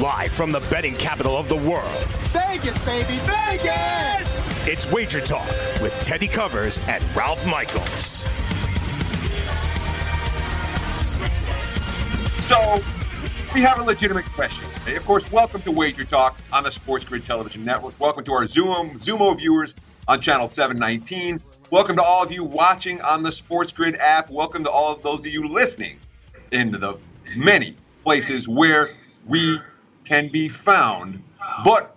Live from the betting capital of the world. Vegas, baby, Vegas! It's Wager Talk with Teddy Covers and Ralph Michaels. So, we have a legitimate question today. Of course, welcome to Wager Talk on the Sports Grid Television Network. Welcome to our Zoom Xumo viewers on channel 719. Welcome to all of you watching on the Sports Grid app. Welcome to all of those of you listening in the many places where we can be found. But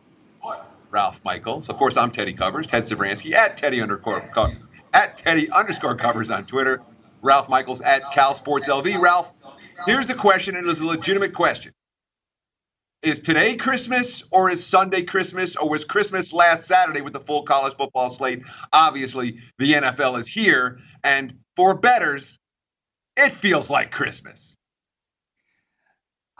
Ralph Michaels, of course, I'm Teddy Covers, Ted Sevransky at Teddy underscore at Teddy underscore Covers on Twitter. Ralph Michaels at Cal Sports LV. Ralph, here's the question, and it is a legitimate question. Is today Christmas or is Sunday Christmas or was Christmas last Saturday with the full college football slate? Obviously, the NFL is here, and for betters, it feels like Christmas.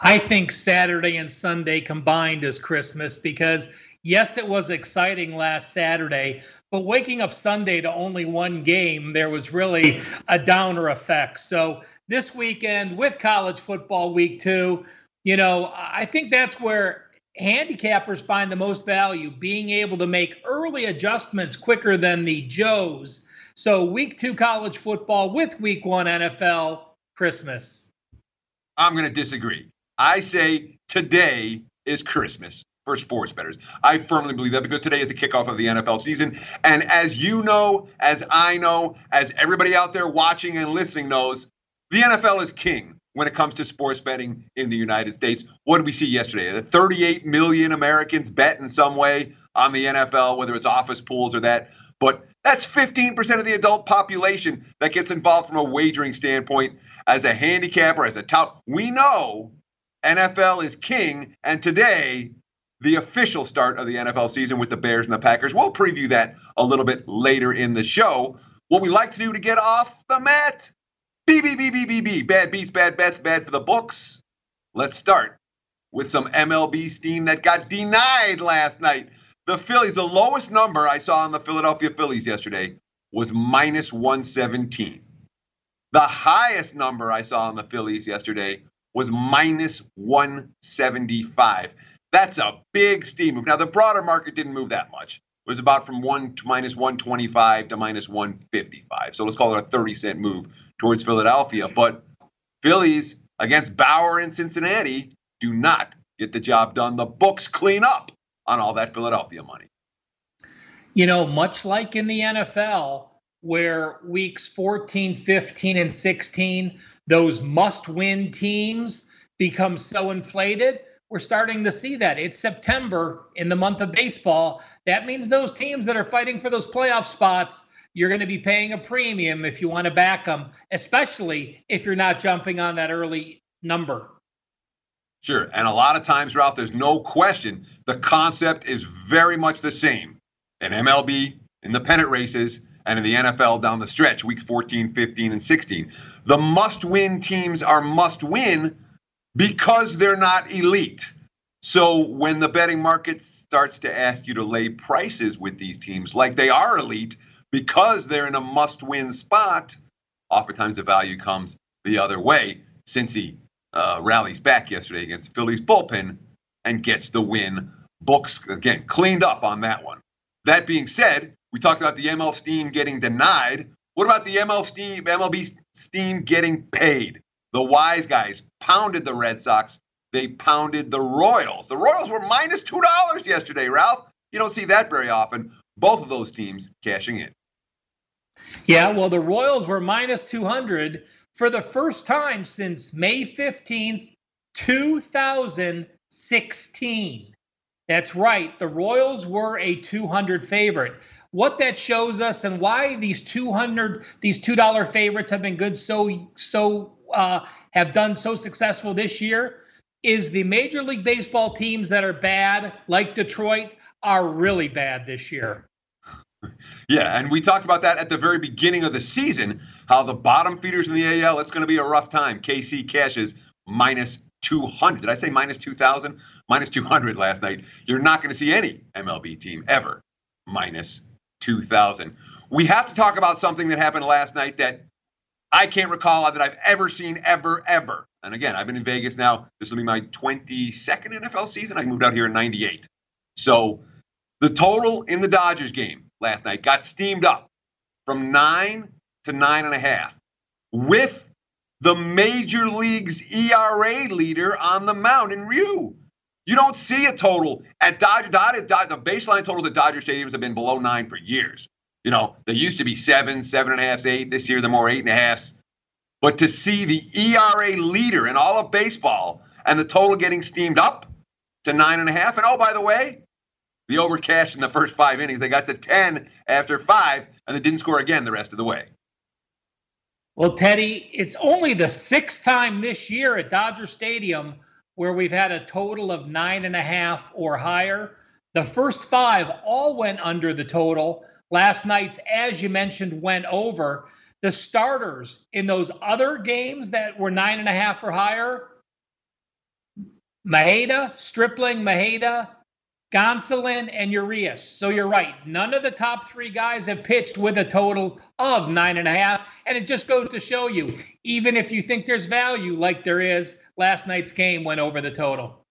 I think Saturday and Sunday combined is Christmas because, yes, it was exciting last Saturday, but waking up Sunday to only one game, there was really a downer effect. So, this weekend with college football week two, you know, I think that's where handicappers find the most value, being able to make early adjustments quicker than the Joes. So, week two college football with week one NFL, Christmas. I'm going to disagree. I say today is Christmas for sports bettors. I firmly believe that because today is the kickoff of the NFL season. And as you know, as I know, as everybody out there watching and listening knows, the NFL is king when it comes to sports betting in the United States. What did we see yesterday? 38 million Americans bet in some way on the NFL, whether it's office pools or that. But that's 15% of the adult population that gets involved from a wagering standpoint as a handicapper, as a tout. We know NFL is king, and today, the official start of the NFL season with the Bears and the Packers. We'll preview that a little bit later in the show. What we like to do to get off the mat B, B, B, B, B, B. Bad beats, bad bets, bad for the books. Let's start with some MLB steam that got denied last night. The Phillies, the lowest number I saw on the Philadelphia Phillies yesterday was minus 117. The highest number I saw on the Phillies yesterday was minus 175. That's a big steam move. Now, the broader market didn't move that much. It was about from 1 to minus 125 to minus 155. So let's call it a 30 cent move towards Philadelphia. But Phillies against Bauer in Cincinnati do not get the job done. The books clean up on all that Philadelphia money. You know, much like in the NFL, where weeks 14, 15, and 16, those must win teams become so inflated. We're starting to see that. It's September in the month of baseball. That means those teams that are fighting for those playoff spots, you're going to be paying a premium if you want to back them, especially if you're not jumping on that early number. Sure. And a lot of times, Ralph, there's no question the concept is very much the same in MLB, in the pennant races, and in the NFL down the stretch, week 14, 15, and 16. The must win teams are must win because they're not elite. So when the betting market starts to ask you to lay prices with these teams like they are elite because they're in a must win spot, oftentimes the value comes the other way. Cincy uh, rallies back yesterday against Philly's bullpen and gets the win. Books, again, cleaned up on that one. That being said, we talked about the ML Steam getting denied. What about the ML Steam, MLB Steam getting paid? The wise guys pounded the Red Sox. They pounded the Royals. The Royals were minus $2 yesterday, Ralph. You don't see that very often. Both of those teams cashing in. Yeah, well, the Royals were minus 200 for the first time since May 15th, 2016. That's right. The Royals were a 200 favorite. What that shows us and why these 200 these $2 favorites have been good so so uh, have done so successful this year is the Major League Baseball teams that are bad, like Detroit, are really bad this year. Yeah, and we talked about that at the very beginning of the season. How the bottom feeders in the AL, it's going to be a rough time. KC cashes minus 200. Did I say minus 2,000? Minus 200 last night. You're not going to see any MLB team ever minus 2,000. We have to talk about something that happened last night that I can't recall that I've ever seen ever, ever. And again, I've been in Vegas now. This will be my 22nd NFL season. I moved out here in 98. So the total in the Dodgers game last night got steamed up from nine to nine and a half with the major league's ERA leader on the mound in Ryu. You don't see a total at Dodger. Dodger, Dodger the baseline totals at Dodger stadiums have been below nine for years. You know, they used to be seven, seven and a half, eight. This year, they're more eight and a half. But to see the ERA leader in all of baseball and the total getting steamed up to nine and a half. And oh, by the way, the over cash in the first five innings. They got to 10 after five, and they didn't score again the rest of the way. Well, Teddy, it's only the sixth time this year at Dodger Stadium where we've had a total of nine and a half or higher. The first five all went under the total. Last night's, as you mentioned, went over. The starters in those other games that were nine and a half or higher Maeda, Stripling, Maeda, Gonsolin, and Urias. So you're right. None of the top three guys have pitched with a total of nine and a half. And it just goes to show you, even if you think there's value like there is, last night's game went over the total.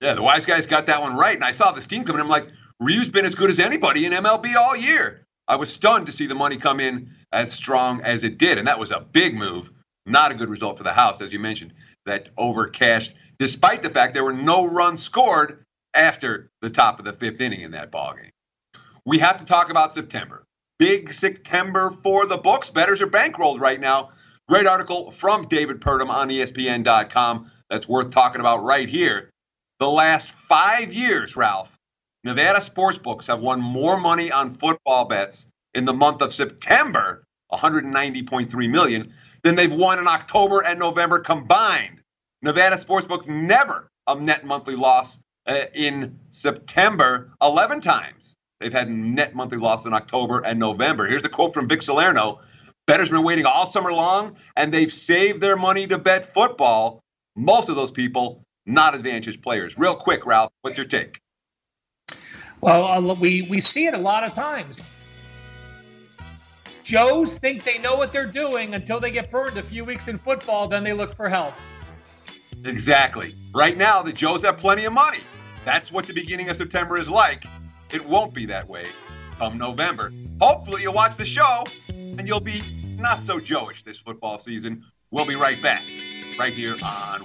Yeah, the wise guys got that one right. And I saw this team coming. I'm like, Ryu's been as good as anybody in MLB all year. I was stunned to see the money come in as strong as it did. And that was a big move. Not a good result for the house, as you mentioned, that overcashed, despite the fact there were no runs scored after the top of the fifth inning in that ballgame. We have to talk about September. Big September for the books. Betters are bankrolled right now. Great article from David Purdum on ESPN.com that's worth talking about right here. The last five years, Ralph, Nevada sportsbooks have won more money on football bets in the month of September, 190.3 million, than they've won in October and November combined. Nevada sportsbooks never a net monthly loss uh, in September 11 times. They've had net monthly loss in October and November. Here's a quote from Vic Salerno. Bettors been waiting all summer long, and they've saved their money to bet football. Most of those people, not advantage players. Real quick, Ralph, what's your take? Well, uh, we, we see it a lot of times. Joes think they know what they're doing until they get burned a few weeks in football, then they look for help. Exactly. Right now, the Joes have plenty of money. That's what the beginning of September is like. It won't be that way come November. Hopefully, you'll watch the show and you'll be not so Joeish this football season. We'll be right back, right here on.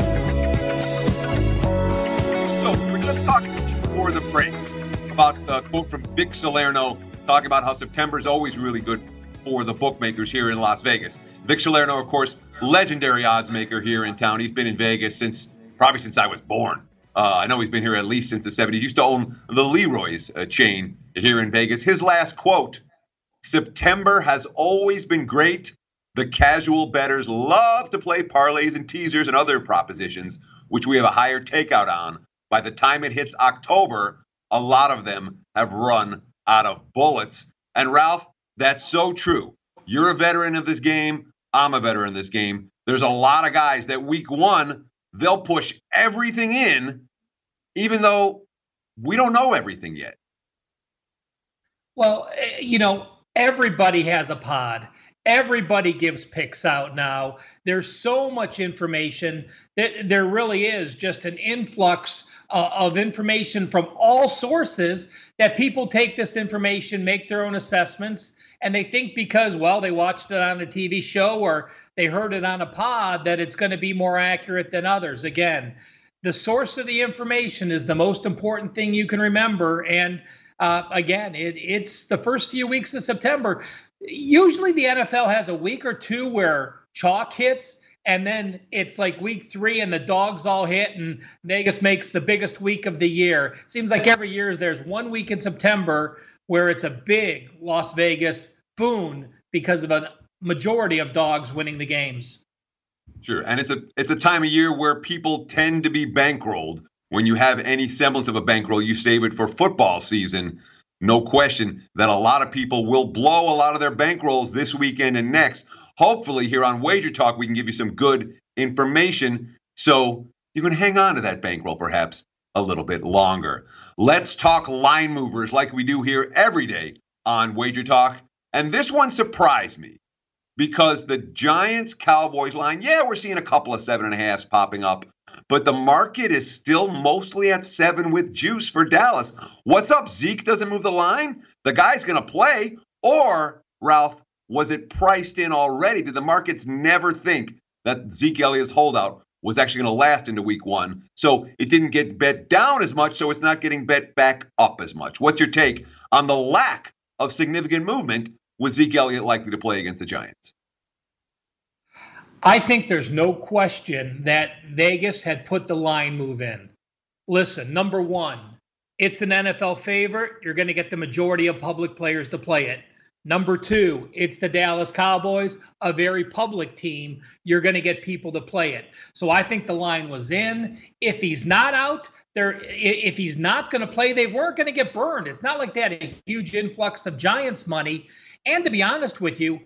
About a quote from Vic Salerno talking about how September is always really good for the bookmakers here in Las Vegas. Vic Salerno, of course, legendary odds maker here in town. He's been in Vegas since probably since I was born. Uh, I know he's been here at least since the 70s. He used to own the Leroy's uh, chain here in Vegas. His last quote September has always been great. The casual bettors love to play parlays and teasers and other propositions, which we have a higher takeout on. By the time it hits October, a lot of them have run out of bullets. And Ralph, that's so true. You're a veteran of this game. I'm a veteran of this game. There's a lot of guys that week one, they'll push everything in, even though we don't know everything yet. Well, eh, you know, everybody has a pod everybody gives picks out now. There's so much information that there really is just an influx uh, of information from all sources that people take this information make their own assessments and they think because well they watched it on a tv show or they heard it on a pod that it's going to be more accurate than others. Again the source of the information is the most important thing you can remember and uh, again, it, it's the first few weeks of September. Usually, the NFL has a week or two where chalk hits, and then it's like week three and the dogs all hit and vegas makes the biggest week of the year. Seems like every year there's one week in september where it's a big las vegas boon because of a majority of dogs winning the games. Sure and it's a it's a time of year where people tend to be bankrolled when you have any semblance of a bankroll you save it for football season no question that a lot of people will blow a lot of their bankrolls this weekend and next hopefully here on Wager Talk, we can give you some good information so you can hang on to that bankroll perhaps a little bit longer. Let's talk line movers like we do here every day on Wager Talk. And this one surprised me because the Giants Cowboys line, yeah, we're seeing a couple of seven and a halfs popping up, but the market is still mostly at seven with juice for Dallas. What's up? Zeke doesn't move the line? The guy's going to play. Or, Ralph, was it priced in already? Did the markets never think that Zeke Elliott's holdout was actually going to last into week one? So it didn't get bet down as much, so it's not getting bet back up as much. What's your take on the lack of significant movement with Zeke Elliott likely to play against the Giants? I think there's no question that Vegas had put the line move in. Listen, number one, it's an NFL favorite. You're going to get the majority of public players to play it. Number two, it's the Dallas Cowboys, a very public team. You're going to get people to play it. So I think the line was in. If he's not out, there if he's not going to play, they weren't going to get burned. It's not like they had a huge influx of Giants money. And to be honest with you,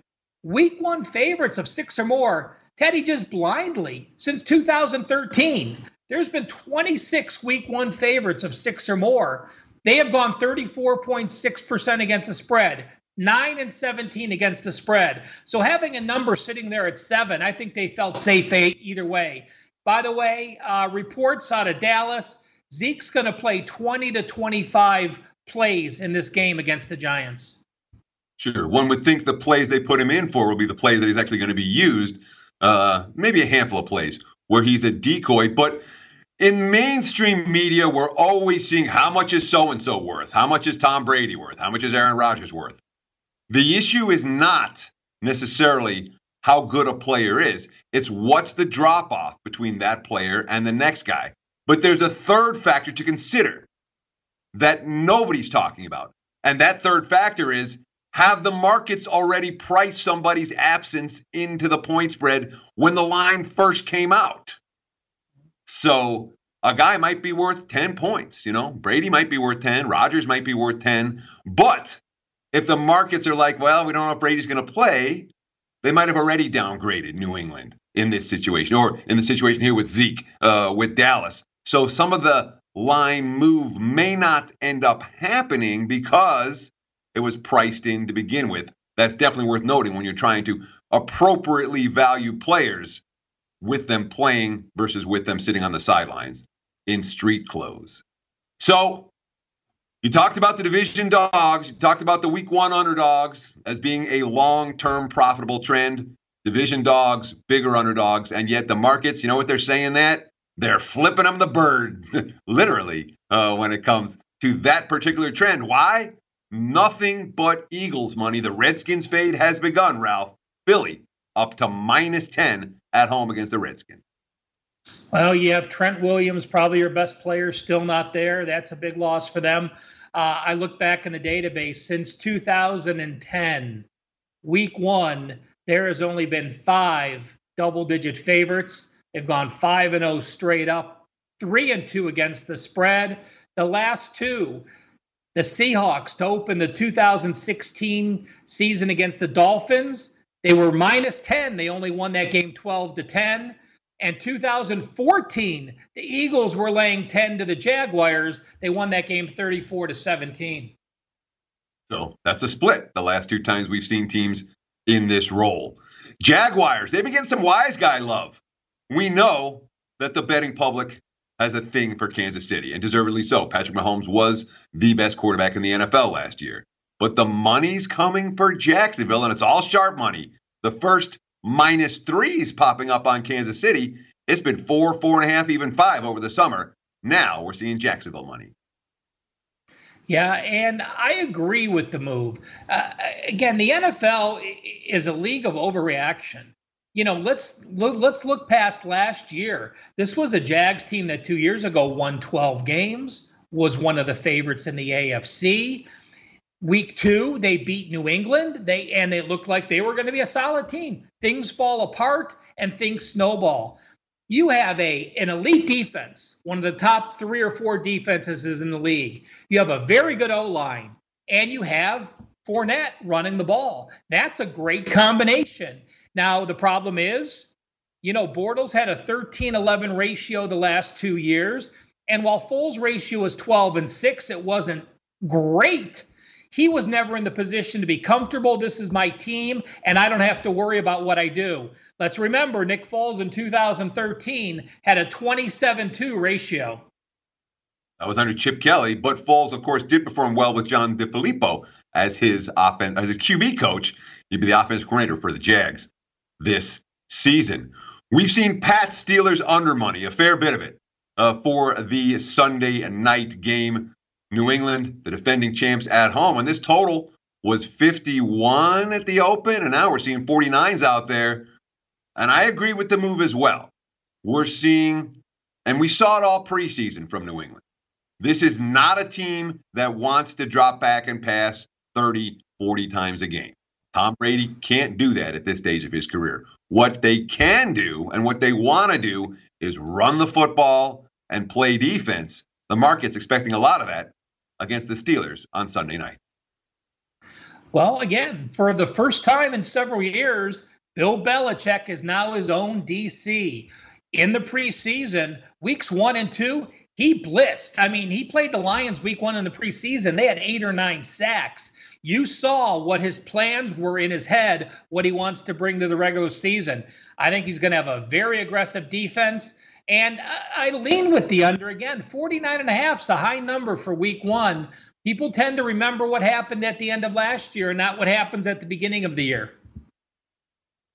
week one favorites of six or more, Teddy just blindly since 2013. There's been 26 week one favorites of six or more. They have gone 34.6% against the spread. 9 and 17 against the spread. So having a number sitting there at seven, I think they felt safe either way. By the way, uh, reports out of Dallas Zeke's going to play 20 to 25 plays in this game against the Giants. Sure. One would think the plays they put him in for will be the plays that he's actually going to be used. Uh, maybe a handful of plays where he's a decoy. But in mainstream media, we're always seeing how much is so and so worth? How much is Tom Brady worth? How much is Aaron Rodgers worth? The issue is not necessarily how good a player is, it's what's the drop off between that player and the next guy. But there's a third factor to consider that nobody's talking about. And that third factor is have the markets already priced somebody's absence into the point spread when the line first came out? So a guy might be worth 10 points, you know, Brady might be worth 10, Rodgers might be worth 10, but if the markets are like, well, we don't know if Brady's going to play, they might have already downgraded New England in this situation, or in the situation here with Zeke, uh, with Dallas. So some of the line move may not end up happening because it was priced in to begin with. That's definitely worth noting when you're trying to appropriately value players with them playing versus with them sitting on the sidelines in street clothes. So you talked about the division dogs. You talked about the week one underdogs as being a long term profitable trend. Division dogs, bigger underdogs. And yet the markets, you know what they're saying that? They're flipping them the bird, literally, uh, when it comes to that particular trend. Why? Nothing but Eagles money. The Redskins fade has begun, Ralph. Philly up to minus 10 at home against the Redskins. Well, you have Trent Williams, probably your best player, still not there. That's a big loss for them. Uh, I look back in the database since 2010, week one, there has only been five double digit favorites. They've gone 5 and 0 straight up, 3 and 2 against the spread. The last two, the Seahawks to open the 2016 season against the Dolphins, they were minus 10. They only won that game 12 to 10. And 2014, the Eagles were laying 10 to the Jaguars. They won that game 34 to 17. So that's a split the last two times we've seen teams in this role. Jaguars, they've been getting some wise guy love. We know that the betting public has a thing for Kansas City, and deservedly so. Patrick Mahomes was the best quarterback in the NFL last year. But the money's coming for Jacksonville, and it's all sharp money. The first minus threes popping up on Kansas City. It's been four, four and a half, even five over the summer. Now we're seeing Jacksonville money. Yeah, and I agree with the move. Uh, again, the NFL is a league of overreaction. You know, let's look, let's look past last year. This was a Jags team that two years ago won 12 games, was one of the favorites in the AFC. Week two, they beat New England. They and they looked like they were going to be a solid team. Things fall apart and things snowball. You have a an elite defense, one of the top three or four defenses in the league. You have a very good O line, and you have Fournette running the ball. That's a great combination. Now, the problem is, you know, Bortles had a 13 11 ratio the last two years. And while Foles' ratio was 12 and 6, it wasn't great. He was never in the position to be comfortable. This is my team, and I don't have to worry about what I do. Let's remember Nick Foles in 2013 had a 27 2 ratio. That was under Chip Kelly, but Foles, of course, did perform well with John DeFilippo as his offense as a QB coach. He'd be the offensive coordinator for the Jags this season. We've seen Pat Steelers under money, a fair bit of it, uh, for the Sunday night game. New England, the defending champs at home. And this total was 51 at the open, and now we're seeing 49s out there. And I agree with the move as well. We're seeing, and we saw it all preseason from New England. This is not a team that wants to drop back and pass 30, 40 times a game. Tom Brady can't do that at this stage of his career. What they can do and what they want to do is run the football and play defense. The market's expecting a lot of that against the Steelers on Sunday night. Well, again, for the first time in several years, Bill Belichick is now his own DC. In the preseason, weeks one and two, he blitzed. I mean, he played the Lions week one in the preseason. They had eight or nine sacks. You saw what his plans were in his head, what he wants to bring to the regular season. I think he's going to have a very aggressive defense. And I lean with the under again. 49 and a half is a high number for week one. People tend to remember what happened at the end of last year and not what happens at the beginning of the year.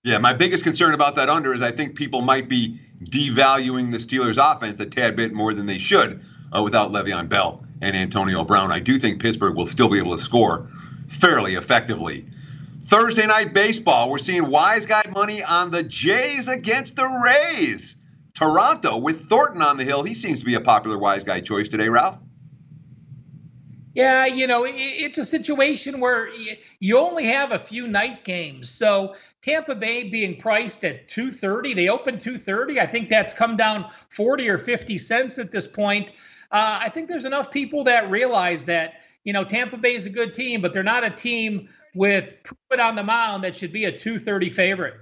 Yeah, my biggest concern about that under is I think people might be devaluing the Steelers' offense a tad bit more than they should uh, without Le'Veon Bell and Antonio Brown. I do think Pittsburgh will still be able to score fairly effectively. Thursday night baseball, we're seeing wise guy money on the Jays against the Rays. Toronto with Thornton on the hill. He seems to be a popular wise guy choice today, Ralph. Yeah, you know, it's a situation where you only have a few night games. So Tampa Bay being priced at 230, they opened 230. I think that's come down 40 or 50 cents at this point. Uh, I think there's enough people that realize that you know, Tampa Bay is a good team, but they're not a team with put on the mound that should be a 230 favorite.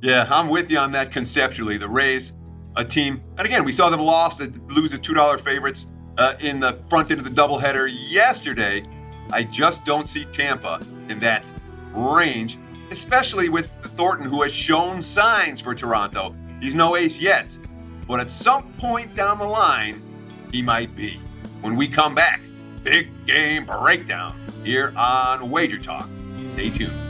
Yeah, I'm with you on that conceptually. The Rays, a team, and again, we saw them lost, lose as $2 favorites uh, in the front end of the doubleheader yesterday. I just don't see Tampa in that range, especially with Thornton, who has shown signs for Toronto. He's no ace yet, but at some point down the line, he might be. When we come back, big game breakdown here on Wager Talk. Stay tuned.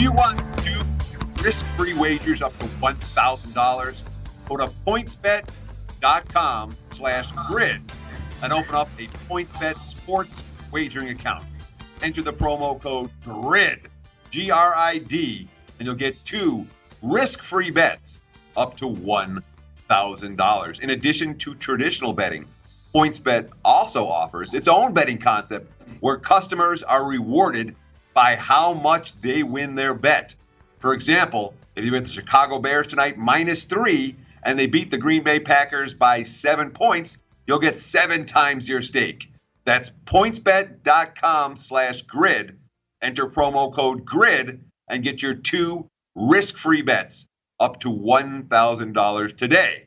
You want to risk-free wagers up to $1,000? Go to pointsbet.com slash grid and open up a PointsBet sports wagering account. Enter the promo code GRID, G-R-I-D, and you'll get two risk-free bets up to $1,000. In addition to traditional betting, PointsBet also offers its own betting concept where customers are rewarded – by how much they win their bet. For example, if you bet the Chicago Bears tonight minus three and they beat the Green Bay Packers by seven points, you'll get seven times your stake. That's pointsbet.com slash grid. Enter promo code GRID and get your two risk free bets up to $1,000 today.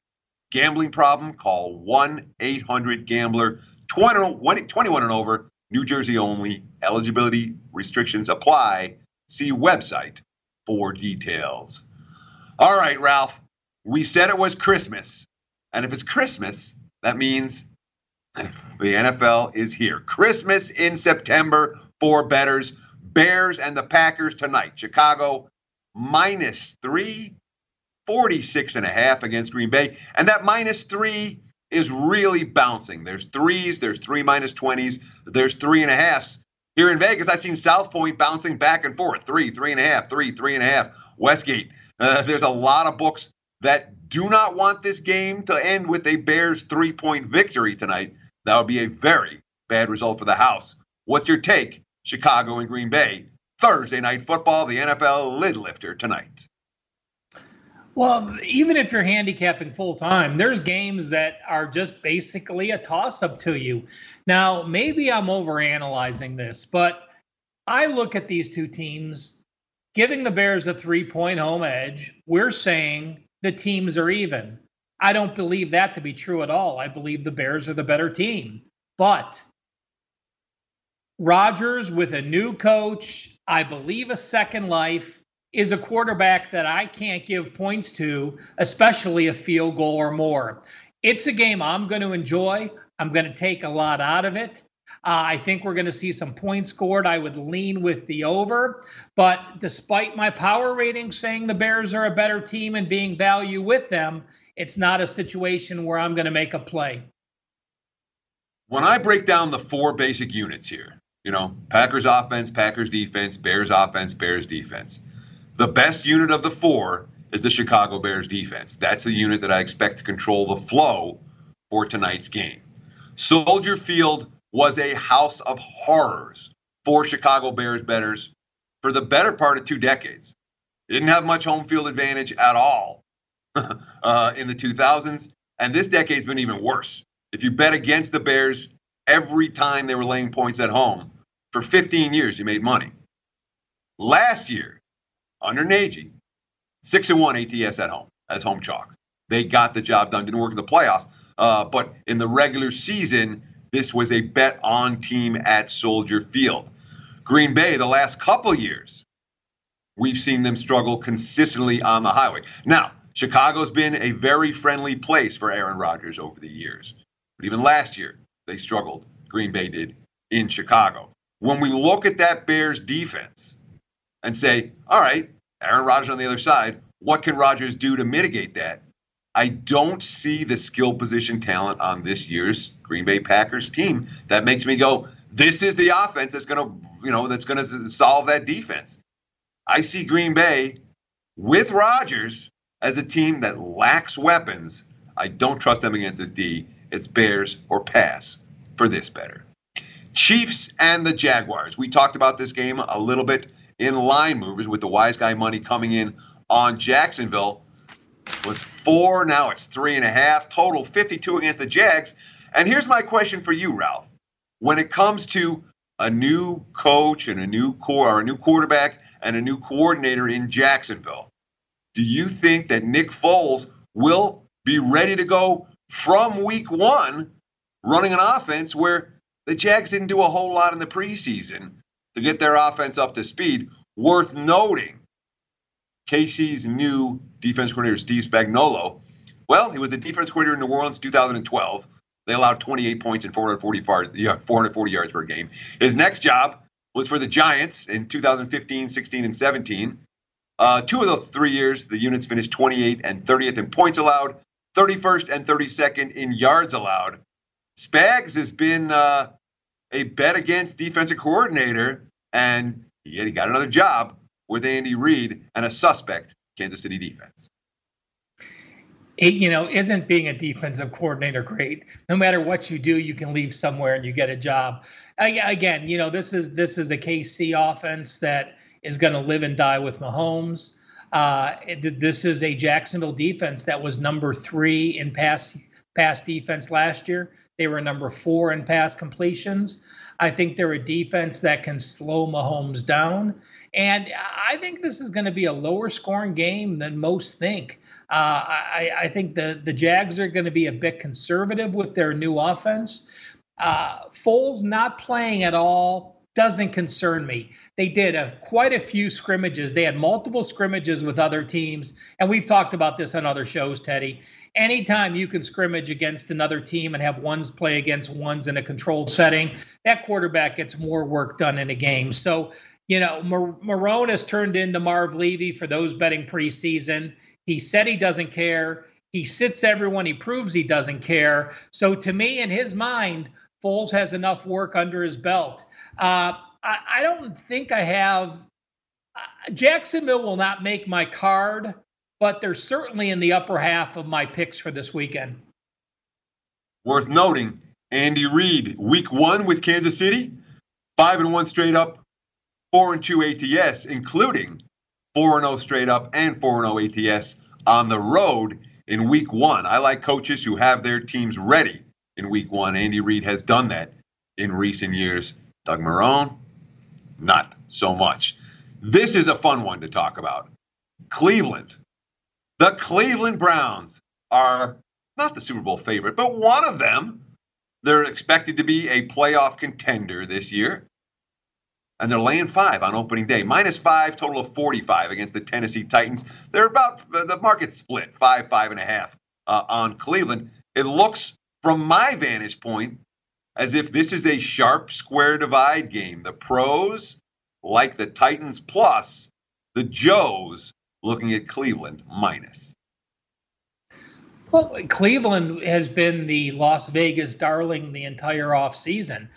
Gambling problem? Call 1 800 Gambler 21 and over New Jersey only. Eligibility restrictions apply. See website for details. All right, Ralph. We said it was Christmas. And if it's Christmas, that means the NFL is here. Christmas in September for betters. Bears and the Packers tonight. Chicago minus three, 46 and a half against Green Bay. And that minus three is really bouncing. There's threes, there's three minus 20s, there's three and a halfs. Here in Vegas, I've seen South Point bouncing back and forth three, three and a half, three, three and a half. Westgate, uh, there's a lot of books that do not want this game to end with a Bears three point victory tonight. That would be a very bad result for the house. What's your take? Chicago and Green Bay. Thursday night football, the NFL lid lifter tonight. Well, even if you're handicapping full time, there's games that are just basically a toss up to you. Now, maybe I'm overanalyzing this, but I look at these two teams giving the Bears a three point home edge. We're saying the teams are even. I don't believe that to be true at all. I believe the Bears are the better team. But Rodgers with a new coach, I believe a second life, is a quarterback that I can't give points to, especially a field goal or more. It's a game I'm going to enjoy. I'm going to take a lot out of it. Uh, I think we're going to see some points scored. I would lean with the over. But despite my power rating saying the Bears are a better team and being value with them, it's not a situation where I'm going to make a play. When I break down the four basic units here, you know, Packers offense, Packers defense, Bears offense, Bears defense the best unit of the four is the Chicago Bears defense. That's the unit that I expect to control the flow for tonight's game. Soldier Field was a house of horrors for Chicago Bears betters for the better part of two decades. It didn't have much home field advantage at all uh, in the 2000s, and this decade's been even worse. If you bet against the Bears every time they were laying points at home, for 15 years you made money. Last year, under Nagy, six and one ATS at home as home chalk. They got the job done. Didn't work in the playoffs, uh, but in the regular season, this was a bet on team at Soldier Field. Green Bay, the last couple years, we've seen them struggle consistently on the highway. Now, Chicago's been a very friendly place for Aaron Rodgers over the years, but even last year they struggled. Green Bay did in Chicago. When we look at that Bears defense, and say, all right, Aaron Rodgers on the other side, what can Rodgers do to mitigate that? I don't see the skill position talent on this year's Green Bay Packers team that makes me go, this is the offense that's going to, you know, that's going to solve that defense. I see Green Bay with Rodgers as a team that lacks weapons. I don't trust them against this D. It's Bears or pass for this better. Chiefs and the Jaguars. We talked about this game a little bit in line movers with the wise guy money coming in on Jacksonville was four. Now it's three and a half. Total 52 against the Jags. And here's my question for you, Ralph. When it comes to a new coach and a new core or a new quarterback and a new coordinator in Jacksonville, do you think that Nick Foles will be ready to go from week one running an offense where the Jags didn't do a whole lot in the preseason? To get their offense up to speed. Worth noting, KC's new defense coordinator, Steve Spagnuolo, well, he was the defense coordinator in New Orleans 2012. They allowed 28 points and 440, 440 yards per game. His next job was for the Giants in 2015, 16, and 17. Uh, two of those three years, the units finished 28 and 30th in points allowed, 31st and 32nd in yards allowed. Spags has been uh, a bet against defensive coordinator, and yet he got another job with Andy Reid and a suspect Kansas City defense. It, you know, isn't being a defensive coordinator great? No matter what you do, you can leave somewhere and you get a job. Again, you know, this is this is a KC offense that is going to live and die with Mahomes. Uh, this is a Jacksonville defense that was number three in pass pass defense last year. They were number four in pass completions. I think they're a defense that can slow Mahomes down. And I think this is going to be a lower scoring game than most think. Uh, I, I, think the, the Jags are going to be a bit conservative with their new offense. Uh, Foles not playing at all doesn't concern me. They did a, quite a few scrimmages. They had multiple scrimmages with other teams. And we've talked about this on other shows, Teddy. Anytime you can scrimmage against another team and have ones play against ones in a controlled setting, that quarterback gets more work done in a game. So, you know, Mar- Marrone has turned into Marv Levy for those betting preseason. He said he doesn't care. He sits everyone. He proves he doesn't care. So, to me, in his mind, Foles has enough work under his belt. Uh, I, I, don't think I have. Uh, Jacksonville will not make my card, but they're certainly in the upper half of my picks for this weekend. Worth noting, Andy Reid, week one with Kansas City, five and one straight up, four and two ATS, including four and zero oh straight up and four and zero oh ATS on the road in week one. I like coaches who have their teams ready in week one. Andy Reid has done that in recent years. Doug Marrone, not so much. This is a fun one to talk about. Cleveland. The Cleveland Browns are not the Super Bowl favorite, but one of them. They're expected to be a playoff contender this year. And they're laying five on opening day, minus five, total of 45 against the Tennessee Titans. They're about the market split, five, five and a half uh, on Cleveland. It looks from my vantage point, as if this is a sharp square divide game. The pros like the Titans plus, the Joes looking at Cleveland minus. Well, Cleveland has been the Las Vegas darling the entire offseason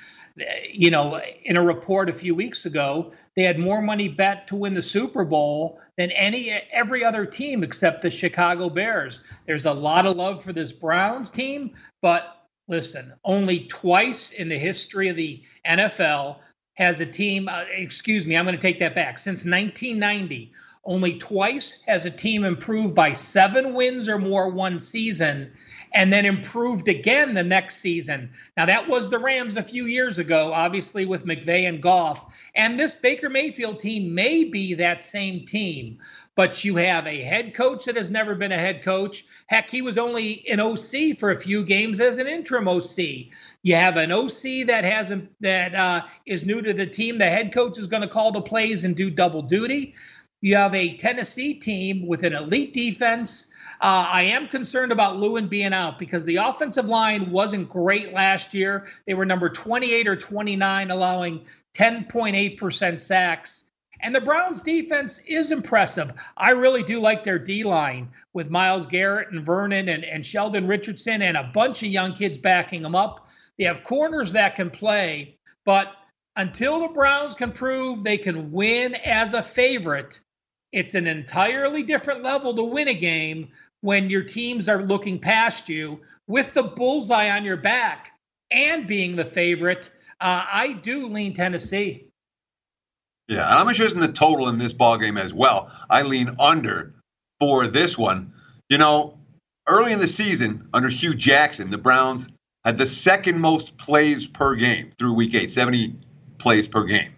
you know, in a report a few weeks ago, they had more money bet to win the Super Bowl than any every other team except the Chicago Bears. There's a lot of love for this Browns team, but listen, only twice in the history of the NFL has a team, uh, excuse me, I'm going to take that back. Since 1990, only twice has a team improved by seven wins or more one season and then improved again the next season. Now, that was the Rams a few years ago, obviously with McVay and Goff. And this Baker Mayfield team may be that same team, but you have a head coach that has never been a head coach. Heck, he was only an OC for a few games as an interim OC. You have an OC that hasn't that uh, is new to the team. The head coach is going to call the plays and do double duty. You have a Tennessee team with an elite defense. Uh, I am concerned about Lewan being out because the offensive line wasn't great last year. They were number 28 or 29, allowing 10.8% sacks. And the Browns defense is impressive. I really do like their D line with Myles Garrett and Vernon and, and Sheldon Richardson and a bunch of young kids backing them up. They have corners that can play, but until the Browns can prove they can win as a favorite, it's an entirely different level to win a game when your teams are looking past you with the bullseye on your back and being the favorite. Uh, I do lean Tennessee. Yeah, and I'm choosing the total in this ball game as well. I lean under for this one. You know, early in the season under Hue Jackson, the Browns had the second most plays per game through week eight, 70 plays per game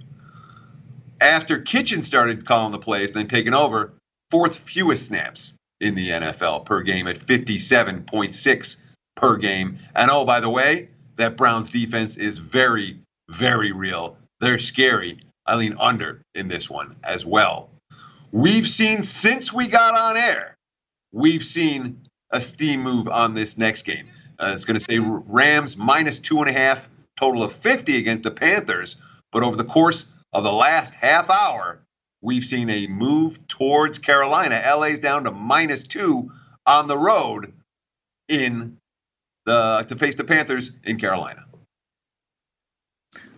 after Kitchen started calling the plays and then taking over, fourth fewest snaps in the NFL per game at 57.6 per game. And oh, by the way, that Browns defense is very, very real. They're scary. I lean under in this one as well. We've seen since we got on air, we've seen a steam move on this next game. Uh, it's going to say Rams minus two and a half, total of 50 against the Panthers. But over the course of the last half hour, we've seen a move towards Carolina. LA's down to minus two on the road in the to face the Panthers in Carolina.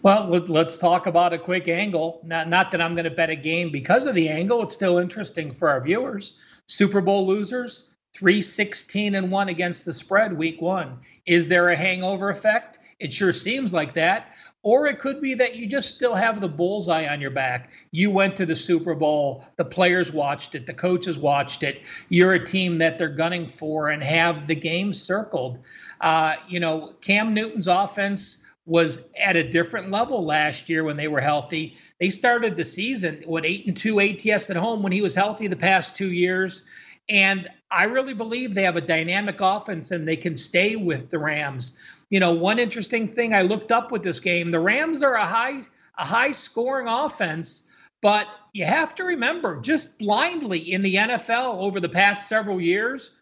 Well, let's talk about a quick angle. Not, not that I'm going to bet a game because of the angle. It's still interesting for our viewers. Super Bowl losers, 316 and 1 against the spread week one. Is there a hangover effect? It sure seems like that. Or it could be that you just still have the bullseye on your back. You went to the Super Bowl, the players watched it, the coaches watched it. You're a team that they're gunning for and have the game circled. Uh, you know, Cam Newton's offense was at a different level last year when they were healthy. They started the season with eight and two ATS at home when he was healthy the past two years. And I really believe they have a dynamic offense and they can stay with the Rams. You know, one interesting thing I looked up with this game, the Rams are a high a high scoring offense, but you have to remember just blindly in the NFL over the past several years,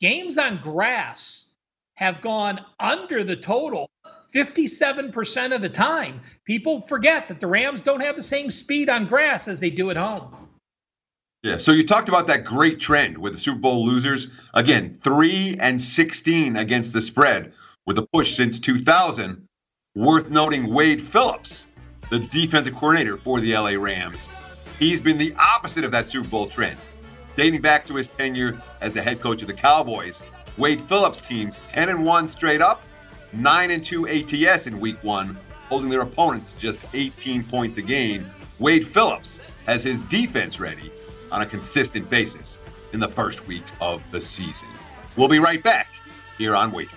games on grass have gone under the total 57% of the time. People forget that the Rams don't have the same speed on grass as they do at home. Yeah, so you talked about that great trend with the Super Bowl losers. Again, 3 and 16 against the spread with a push since 2000. Worth noting Wade Phillips, the defensive coordinator for the LA Rams. He's been the opposite of that Super Bowl trend. Dating back to his tenure as the head coach of the Cowboys, Wade Phillips' teams 10 and 1 straight up, 9 and 2 ATS in week 1, holding their opponents just 18 points a game. Wade Phillips has his defense ready on a consistent basis in the first week of the season. We'll be right back here on Wager.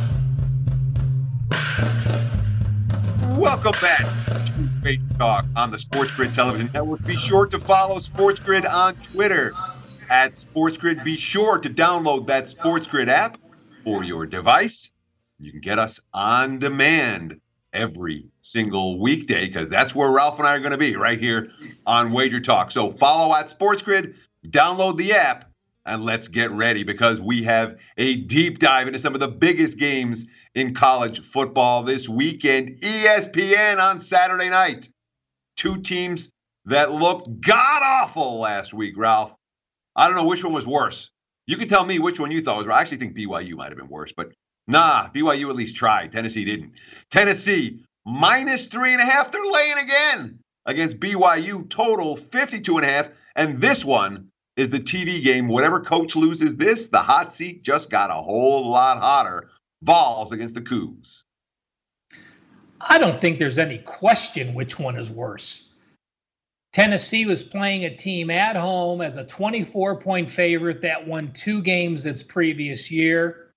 Welcome back to Great Talk on the Sports Grid Television Network. Be sure to follow Sports Grid on Twitter at Sports Grid. Be sure to download that Sports Grid app for your device. You can get us on demand every single weekday because that's where Ralph and I are going to be right here on Wager Talk. So follow at Sports Grid, download the app, and let's get ready because we have a deep dive into some of the biggest games in college football this weekend. ESPN on Saturday night. Two teams that looked god awful last week, Ralph. I don't know which one was worse. You can tell me which one you thought was. I actually think BYU might have been worse, but nah, BYU at least tried. Tennessee didn't. Tennessee minus three and a half. They're laying again against BYU. Total 52 and a half. And this one is the TV game. Whatever coach loses this, the hot seat just got a whole lot hotter. Vols against the Cougs. I don't think there's any question which one is worse. Tennessee was playing a team at home as a 24 point favorite that won two games its previous year.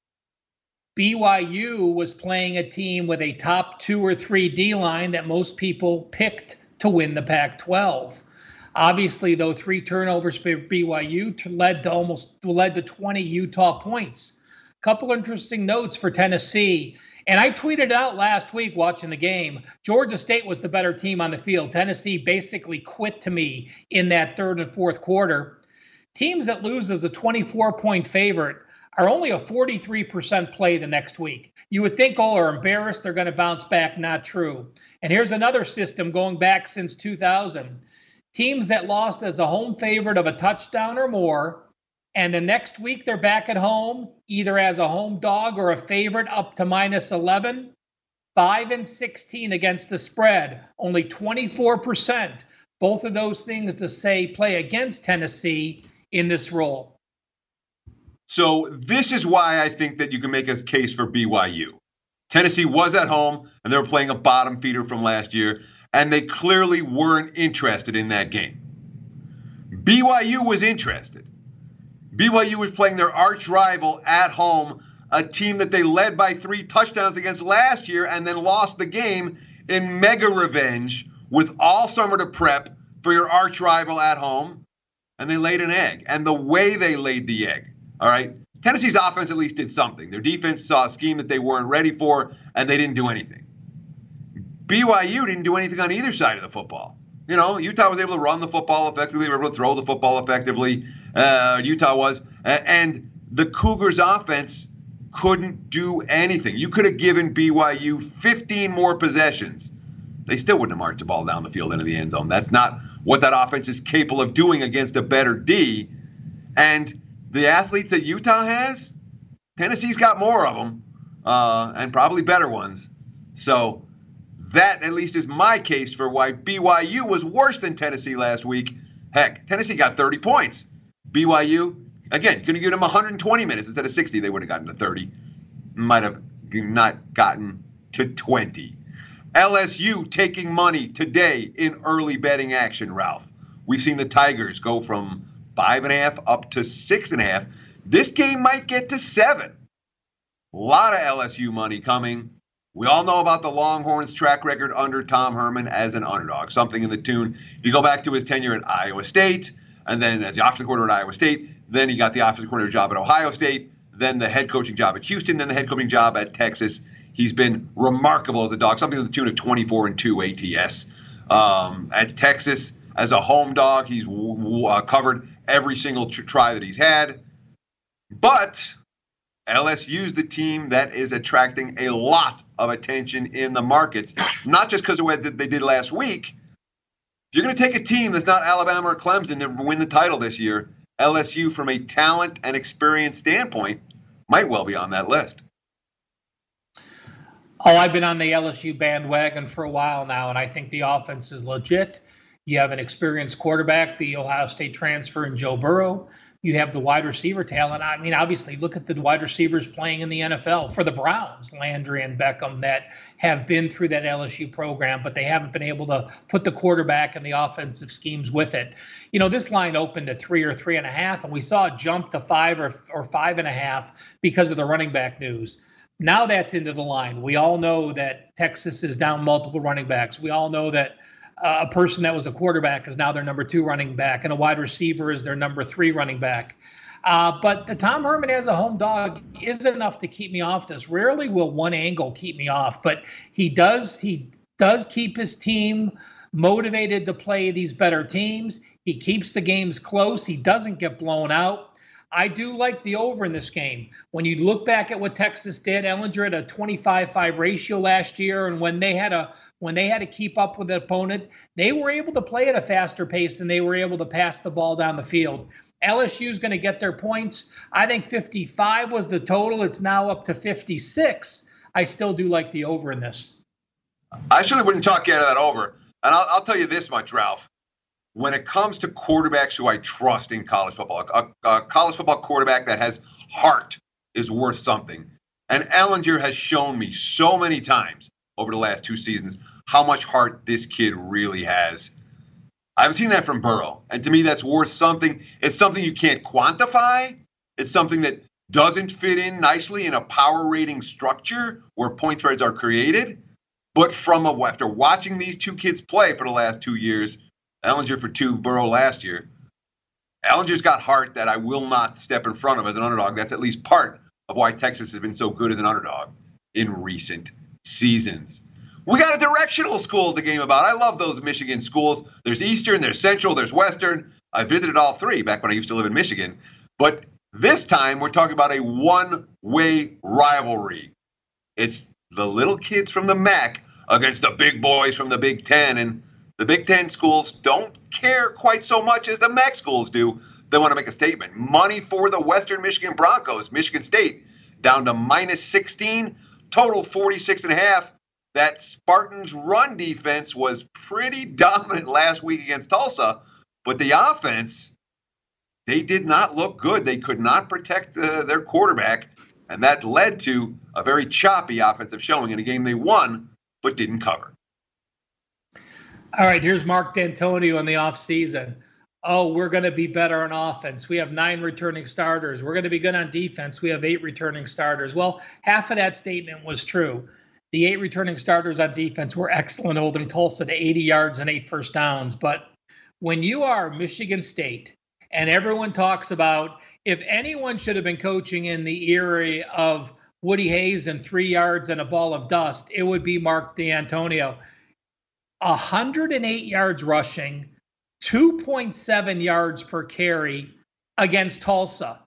BYU was playing a team with a top two or three D line that most people picked to win the Pac 12. Obviously, though, three turnovers for BYU led to almost led to 20 Utah points. Couple interesting notes for Tennessee. And I tweeted out last week watching the game Georgia State was the better team on the field. Tennessee basically quit to me in that third and fourth quarter. Teams that lose as a 24 point favorite are only a 43% play the next week. You would think, oh, are embarrassed, they're going to bounce back. Not true. And here's another system going back since 2000. Teams that lost as a home favorite of a touchdown or more and the next week they're back at home, either as a home dog or a favorite up to minus 11. 5 and 16 against the spread, only 24%. Both of those things to say play against Tennessee in this role. So, this is why I think that you can make a case for BYU. Tennessee was at home and they were playing a bottom feeder from last year, and they clearly weren't interested in that game. BYU was interested. BYU was playing their arch rival at home, a team that they led by three touchdowns against last year and then lost the game in mega revenge with all summer to prep for your arch rival at home. And they laid an egg. And the way they laid the egg, all right, Tennessee's offense at least did something. Their defense saw a scheme that they weren't ready for, and they didn't do anything. BYU didn't do anything on either side of the football. You know, Utah was able to run the football effectively, they were able to throw the football effectively. Uh, Utah was, and the Cougars' offense couldn't do anything. You could have given BYU 15 more possessions. They still wouldn't have marched the ball down the field into the end zone. That's not what that offense is capable of doing against a better D. And the athletes that Utah has, Tennessee's got more of them, uh, and probably better ones. So that at least is my case for why BYU was worse than Tennessee last week. Heck, Tennessee got 30 points. BYU, again, going to give them 120 minutes instead of 60. They would have gotten to 30. might have not gotten to 20. LSU taking money today in early betting action, Ralph. We've seen the Tigers go from five and a half up to six and a half. This game might get to seven. A lot of LSU money coming. We all know about the Longhorns' track record under Tom Herman as an underdog, something in the tune. If you go back to his tenure at Iowa State, and then as the offensive coordinator at Iowa State, then he got the offensive coordinator job at Ohio State, then the head coaching job at Houston, then the head coaching job at Texas. He's been remarkable as a dog, something to the tune of 24 and 2 ATS. Um, at Texas, as a home dog, he's uh, covered every single try that he's had. But LSU is the team that is attracting a lot of attention in the markets, not just because of what they did last week. You're going to take a team that's not Alabama or Clemson to win the title this year, LSU, from a talent and experience standpoint, might well be on that list. Oh, I've been on the LSU bandwagon for a while now, and I think the offense is legit. You have an experienced quarterback, the Ohio State transfer, in Joe Burrow. You have the wide receiver talent. I mean, obviously, look at the wide receivers playing in the NFL for the Browns, Landry and Beckham, that have been through that LSU program, but they haven't been able to put the quarterback and the offensive schemes with it. You know, this line opened at three or three and a half, and we saw it jump to five or, or five and a half because of the running back news. Now that's into the line. We all know that Texas is down multiple running backs. We all know that a person that was a quarterback is now their number two running back, and a wide receiver is their number three running back. Uh, but the Tom Herman as a home dog is enough to keep me off this. Rarely will one angle keep me off, but he does he does keep his team motivated to play these better teams. He keeps the games close. He doesn't get blown out. I do like the over in this game. When you look back at what Texas did, Ehlinger had a 25-5 ratio last year, and when they had a when they had to keep up with the opponent, they were able to play at a faster pace than they were able to pass the ball down the field. LSU is going to get their points. I think 55 was the total. It's now up to 56. I still do like the over in this. I surely wouldn't talk you out of that over. And I'll, I'll tell you this much, Ralph when it comes to quarterbacks who I trust in college football, a, a, college football quarterback that has heart is worth something. And Ehlinger has shown me so many times over the last two seasons how much heart this kid really has. I haven't seen that from Burrow. And to me, that's worth something. It's something you can't quantify. It's something that doesn't fit in nicely in a power rating structure where point spreads are created. But from a, after watching these two kids play for the last two years, Ehlinger for two, Burrow last year. Ehlinger's got heart that I will not step in front of as an underdog. That's at least part of why Texas has been so good as an underdog in recent seasons. We got a directional school to game about. I love those Michigan schools. There's Eastern, there's Central, there's Western. I visited all three back when I used to live in Michigan. But this time we're talking about a one way rivalry. It's the little kids from the MAC against the big boys from the Big Ten. And the Big Ten schools don't care quite so much as the MAC schools do. They want to make a statement. Money for the Western Michigan Broncos, Michigan State, down to minus 16, total 46 and a half. That Spartans run defense was pretty dominant last week against Tulsa, but the offense, they did not look good. They could not protect uh, their quarterback, and that led to a very choppy offensive showing in a game they won but didn't cover. All right, here's Mark Dantonio in the offseason. Oh, we're going to be better on offense. We have nine returning starters. We're going to be good on defense. We have eight returning starters. Well, half of that statement was true. The eight returning starters on defense were excellent, holding Tulsa to 80 yards and eight first downs. But when you are Michigan State and everyone talks about if anyone should have been coaching in the era of Woody Hayes and three yards and a ball of dust, it would be Mark Dantonio. 108 yards rushing, 2.7 yards per carry against Tulsa,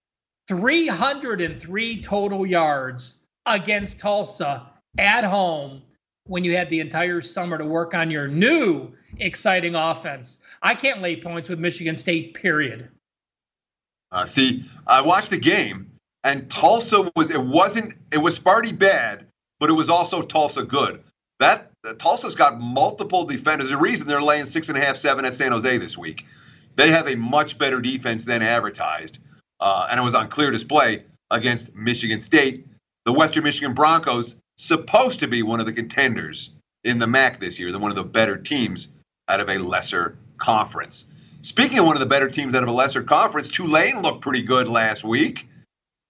303 total yards against Tulsa at home when you had the entire summer to work on your new exciting offense. I can't lay points with Michigan State, period. Uh, see, I watched the game, and Tulsa was, it wasn't, it was Sparty bad, but it was also Tulsa good. That Tulsa's got multiple defenders. The reason they're laying six and a half, seven at San Jose this week. They have a much better defense than advertised, uh, and it was on clear display against Michigan State. the Western Michigan Broncos supposed to be one of the contenders in the MAC this year. They're one of the better teams out of a lesser conference. Speaking of one of the better teams out of a lesser conference, Tulane looked pretty good last week.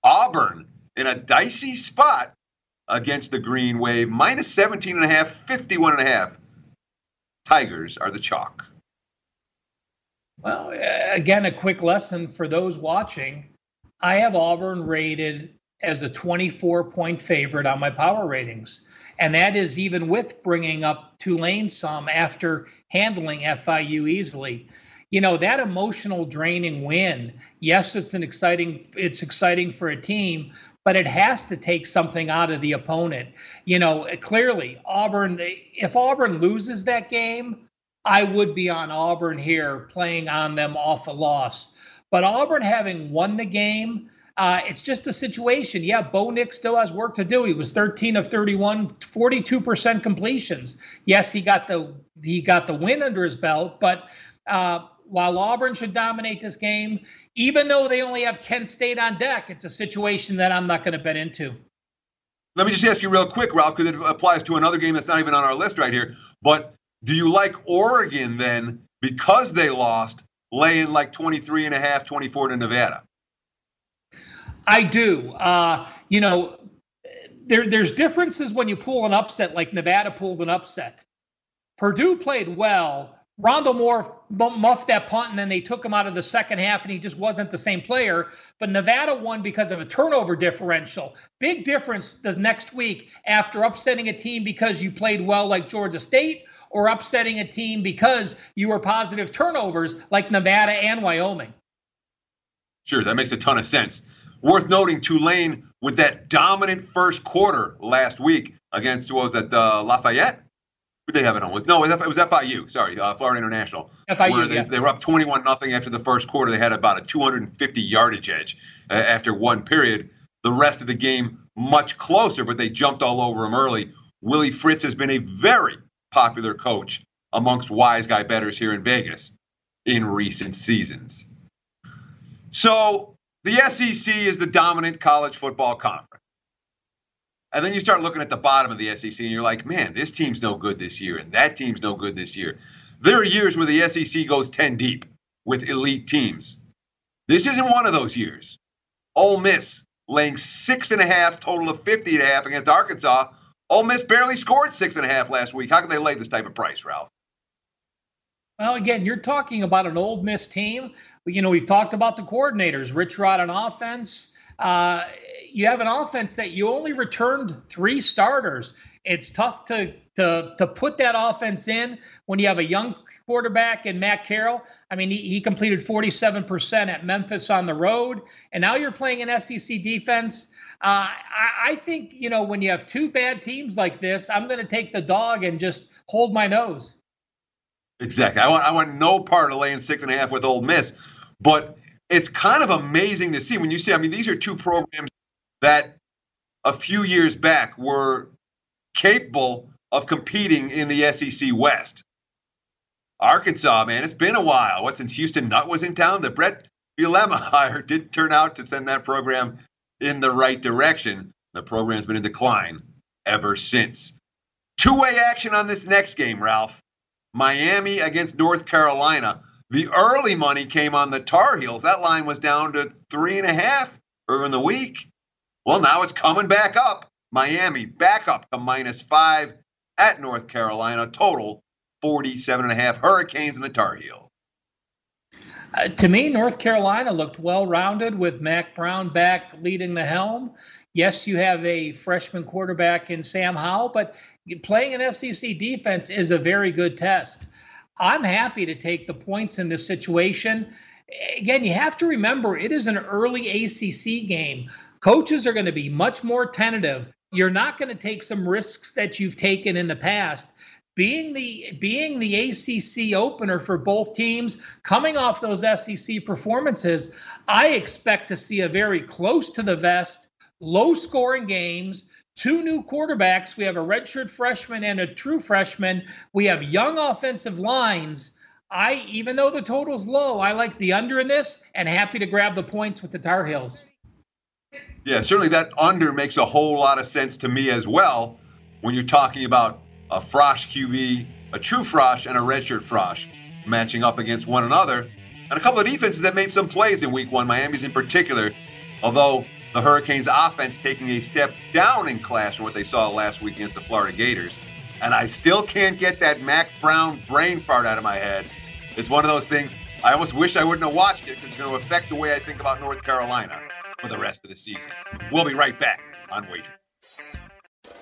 Auburn in a dicey spot against the Green Wave, minus 17 and a half, 51 and a half. Tigers are the chalk. Well, again, a quick lesson for those watching. I have Auburn rated as a 24 point favorite on my power ratings. And that is even with bringing up Tulane some after handling FIU easily. You know, that emotional draining win, yes, it's an exciting it's exciting for a team, but it has to take something out of the opponent. You know, clearly Auburn if Auburn loses that game, I would be on Auburn here playing on them off a loss. But Auburn having won the game, uh, it's just a situation. Yeah, Bo Nix still has work to do. He was 13 of 31, 42% completions. Yes, he got the he got the win under his belt, but uh, while Auburn should dominate this game, even though they only have Kent State on deck, it's a situation that I'm not going to bet into. Let me just ask you real quick, Ralph, because it applies to another game that's not even on our list right here. But do you like Oregon then because they lost, laying like 23 and a half, 24 to Nevada? I do. Uh, you know, there there's differences when you pull an upset like Nevada pulled an upset. Purdue played well. Rondale Moore muffed that punt, and then they took him out of the second half, and he just wasn't the same player. But Nevada won because of a turnover differential. Big difference the next week after upsetting a team because you played well, like Georgia State, or upsetting a team because you were positive turnovers, like Nevada and Wyoming. Sure, that makes a ton of sense. Worth noting, Tulane with that dominant first quarter last week against what was that uh, Lafayette? Who they have it on? Was no, it was, it was FIU. Sorry, uh, Florida International. FIU. They, yeah. they were up twenty-one nothing after the first quarter. They had about a two hundred and fifty yardage edge uh, after one period. The rest of the game much closer, but they jumped all over them early. Willie Fritz has been a very popular coach amongst wise guy bettors here in Vegas in recent seasons. So the SEC is the dominant college football conference. And then you start looking at the bottom of the SEC and you're like, man, this team's no good this year and that team's no good this year. There are years where the SEC goes 10 deep with elite teams. This isn't one of those years. Ole Miss laying six and a half, total of 50 and a half against Arkansas. Ole Miss barely scored six and a half last week. How can they lay this type of price, Ralph? Well, again, you're talking about an Ole Miss team. You know, we've talked about the coordinators, Rich Rod on offense. Uh, you have an offense that you only returned three starters. It's tough to to to put that offense in when you have a young quarterback in Matt Corral. I mean, he, he completed 47% at Memphis on the road, and now you're playing an SEC defense. Uh, I, I think you know when you have two bad teams like this, I'm going to take the dog and just hold my nose. Exactly. I want I want no part of laying six and a half with Ole Miss, but it's kind of amazing to see when you see. I mean, these are two programs that a few years back were capable of competing in the SEC West. Arkansas, man, it's been a while. What since Houston Nutt was in town? The Bret Bielema hire didn't turn out to send that program in the right direction. The program's been in decline ever since. Two-way action on this next game, Ralph. Miami against North Carolina. The early money came on the Tar Heels. That line was down to three and a half earlier in the week. Well, now it's coming back up. Miami back up to minus five at North Carolina. Total 47 and a half Hurricanes in the Tar Heels. Uh, to me, North Carolina looked well rounded with Mack Brown back leading the helm. Yes, you have a freshman quarterback in Sam Howell, but playing an SEC defense is a very good test. I'm happy to take the points in this situation. Again, you have to remember it is an early ACC game. Coaches are going to be much more tentative. You're not going to take some risks that you've taken in the past. Being the being the ACC opener for both teams, coming off those SEC performances, I expect to see a very close to the vest, low scoring games two new quarterbacks. We have a redshirt freshman and a true freshman. We have young offensive lines. I, even though the total's low, I like the under in this and happy to grab the points with the Tar Heels. Yeah, certainly that under makes a whole lot of sense to me as well when you're talking about a Frosh QB, a true Frosh, and a redshirt Frosh matching up against one another. And a couple of defenses that made some plays in week one, Miami's in particular, although the Hurricanes offense taking a step down in class from what they saw last week against the Florida Gators. And I still can't get that Mack Brown brain fart out of my head. It's one of those things I almost wish I wouldn't have watched it because it's going to affect the way I think about North Carolina for the rest of the season. We'll be right back on Wager.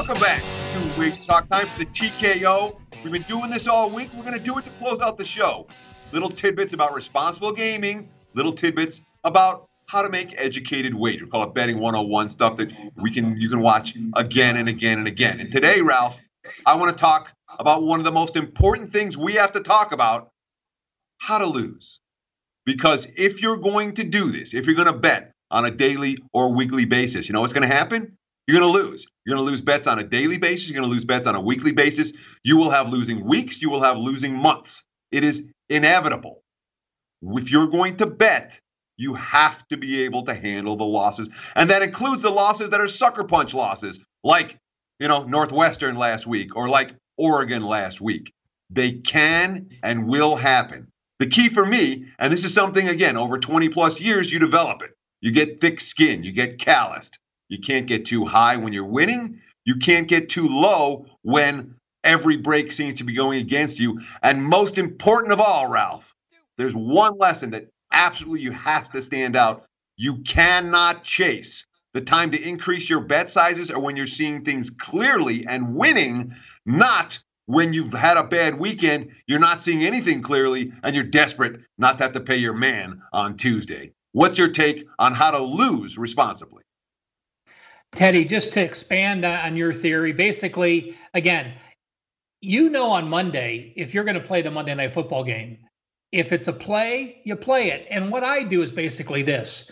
Welcome back to Week Talk Time for the TKO. We've been doing this all week. We're going to do it to close out the show. Little tidbits about responsible gaming, little tidbits about how to make educated wagers. We call it betting 101 stuff that we can you can watch again and again and again. And today, Ralph, I want to talk about one of the most important things we have to talk about, how to lose. Because if you're going to do this, if you're going to bet on a daily or weekly basis, you know what's going to happen? You're going to lose. You're going to lose bets on a daily basis. You're going to lose bets on a weekly basis. You will have losing weeks. You will have losing months. It is inevitable. If you're going to bet, you have to be able to handle the losses. And that includes the losses that are sucker punch losses, like, you know, Northwestern last week or like Oregon last week. They can and will happen. The key for me, and this is something, again, over 20 plus years, you develop it. You get thick skin, you get calloused. You can't get too high when you're winning. You can't get too low when every break seems to be going against you. And most important of all, Ralph, there's one lesson that absolutely you have to stand out. You cannot chase the time to increase your bet sizes or when you're seeing things clearly and winning, not when you've had a bad weekend, you're not seeing anything clearly and you're desperate not to have to pay your man on Tuesday. What's your take on how to lose responsibly? Teddy, just to expand on your theory, basically, again, you know on Monday if you're going to play the Monday Night Football game. If it's a play, you play it. And what I do is basically this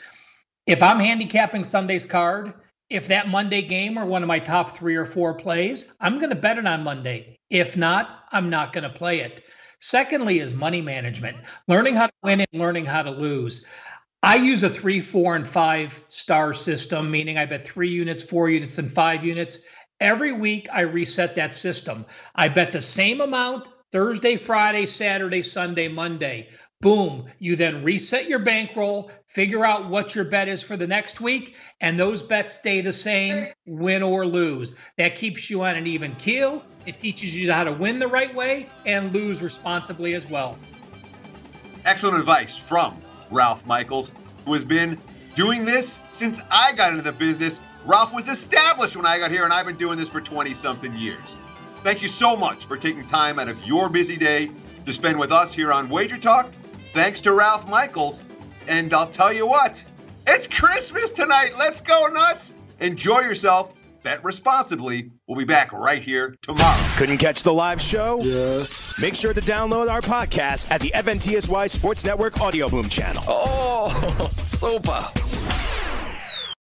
if I'm handicapping Sunday's card, if that Monday game are one of my top three or four plays, I'm going to bet it on Monday. If not, I'm not going to play it. Secondly, is money management, learning how to win and learning how to lose. I use a three, four, and five star system, meaning I bet three units, four units, and five units. Every week, I reset that system. I bet the same amount Thursday, Friday, Saturday, Sunday, Monday. Boom. You then reset your bankroll, figure out what your bet is for the next week, and those bets stay the same, win or lose. That keeps you on an even keel. It teaches you how to win the right way and lose responsibly as well. Excellent advice from Ralph Michaels, who has been doing this since I got into the business. Ralph was established when I got here, and I've been doing this for 20 something years. Thank you so much for taking time out of your busy day to spend with us here on Wager Talk. Thanks to Ralph Michaels. And I'll tell you what, it's Christmas tonight. Let's go nuts. Enjoy yourself. Bet responsibly. We'll be back right here tomorrow. Couldn't catch the live show? Yes. Make sure to download our podcast at the FNTSY Sports Network Audio Boom channel. Oh, super.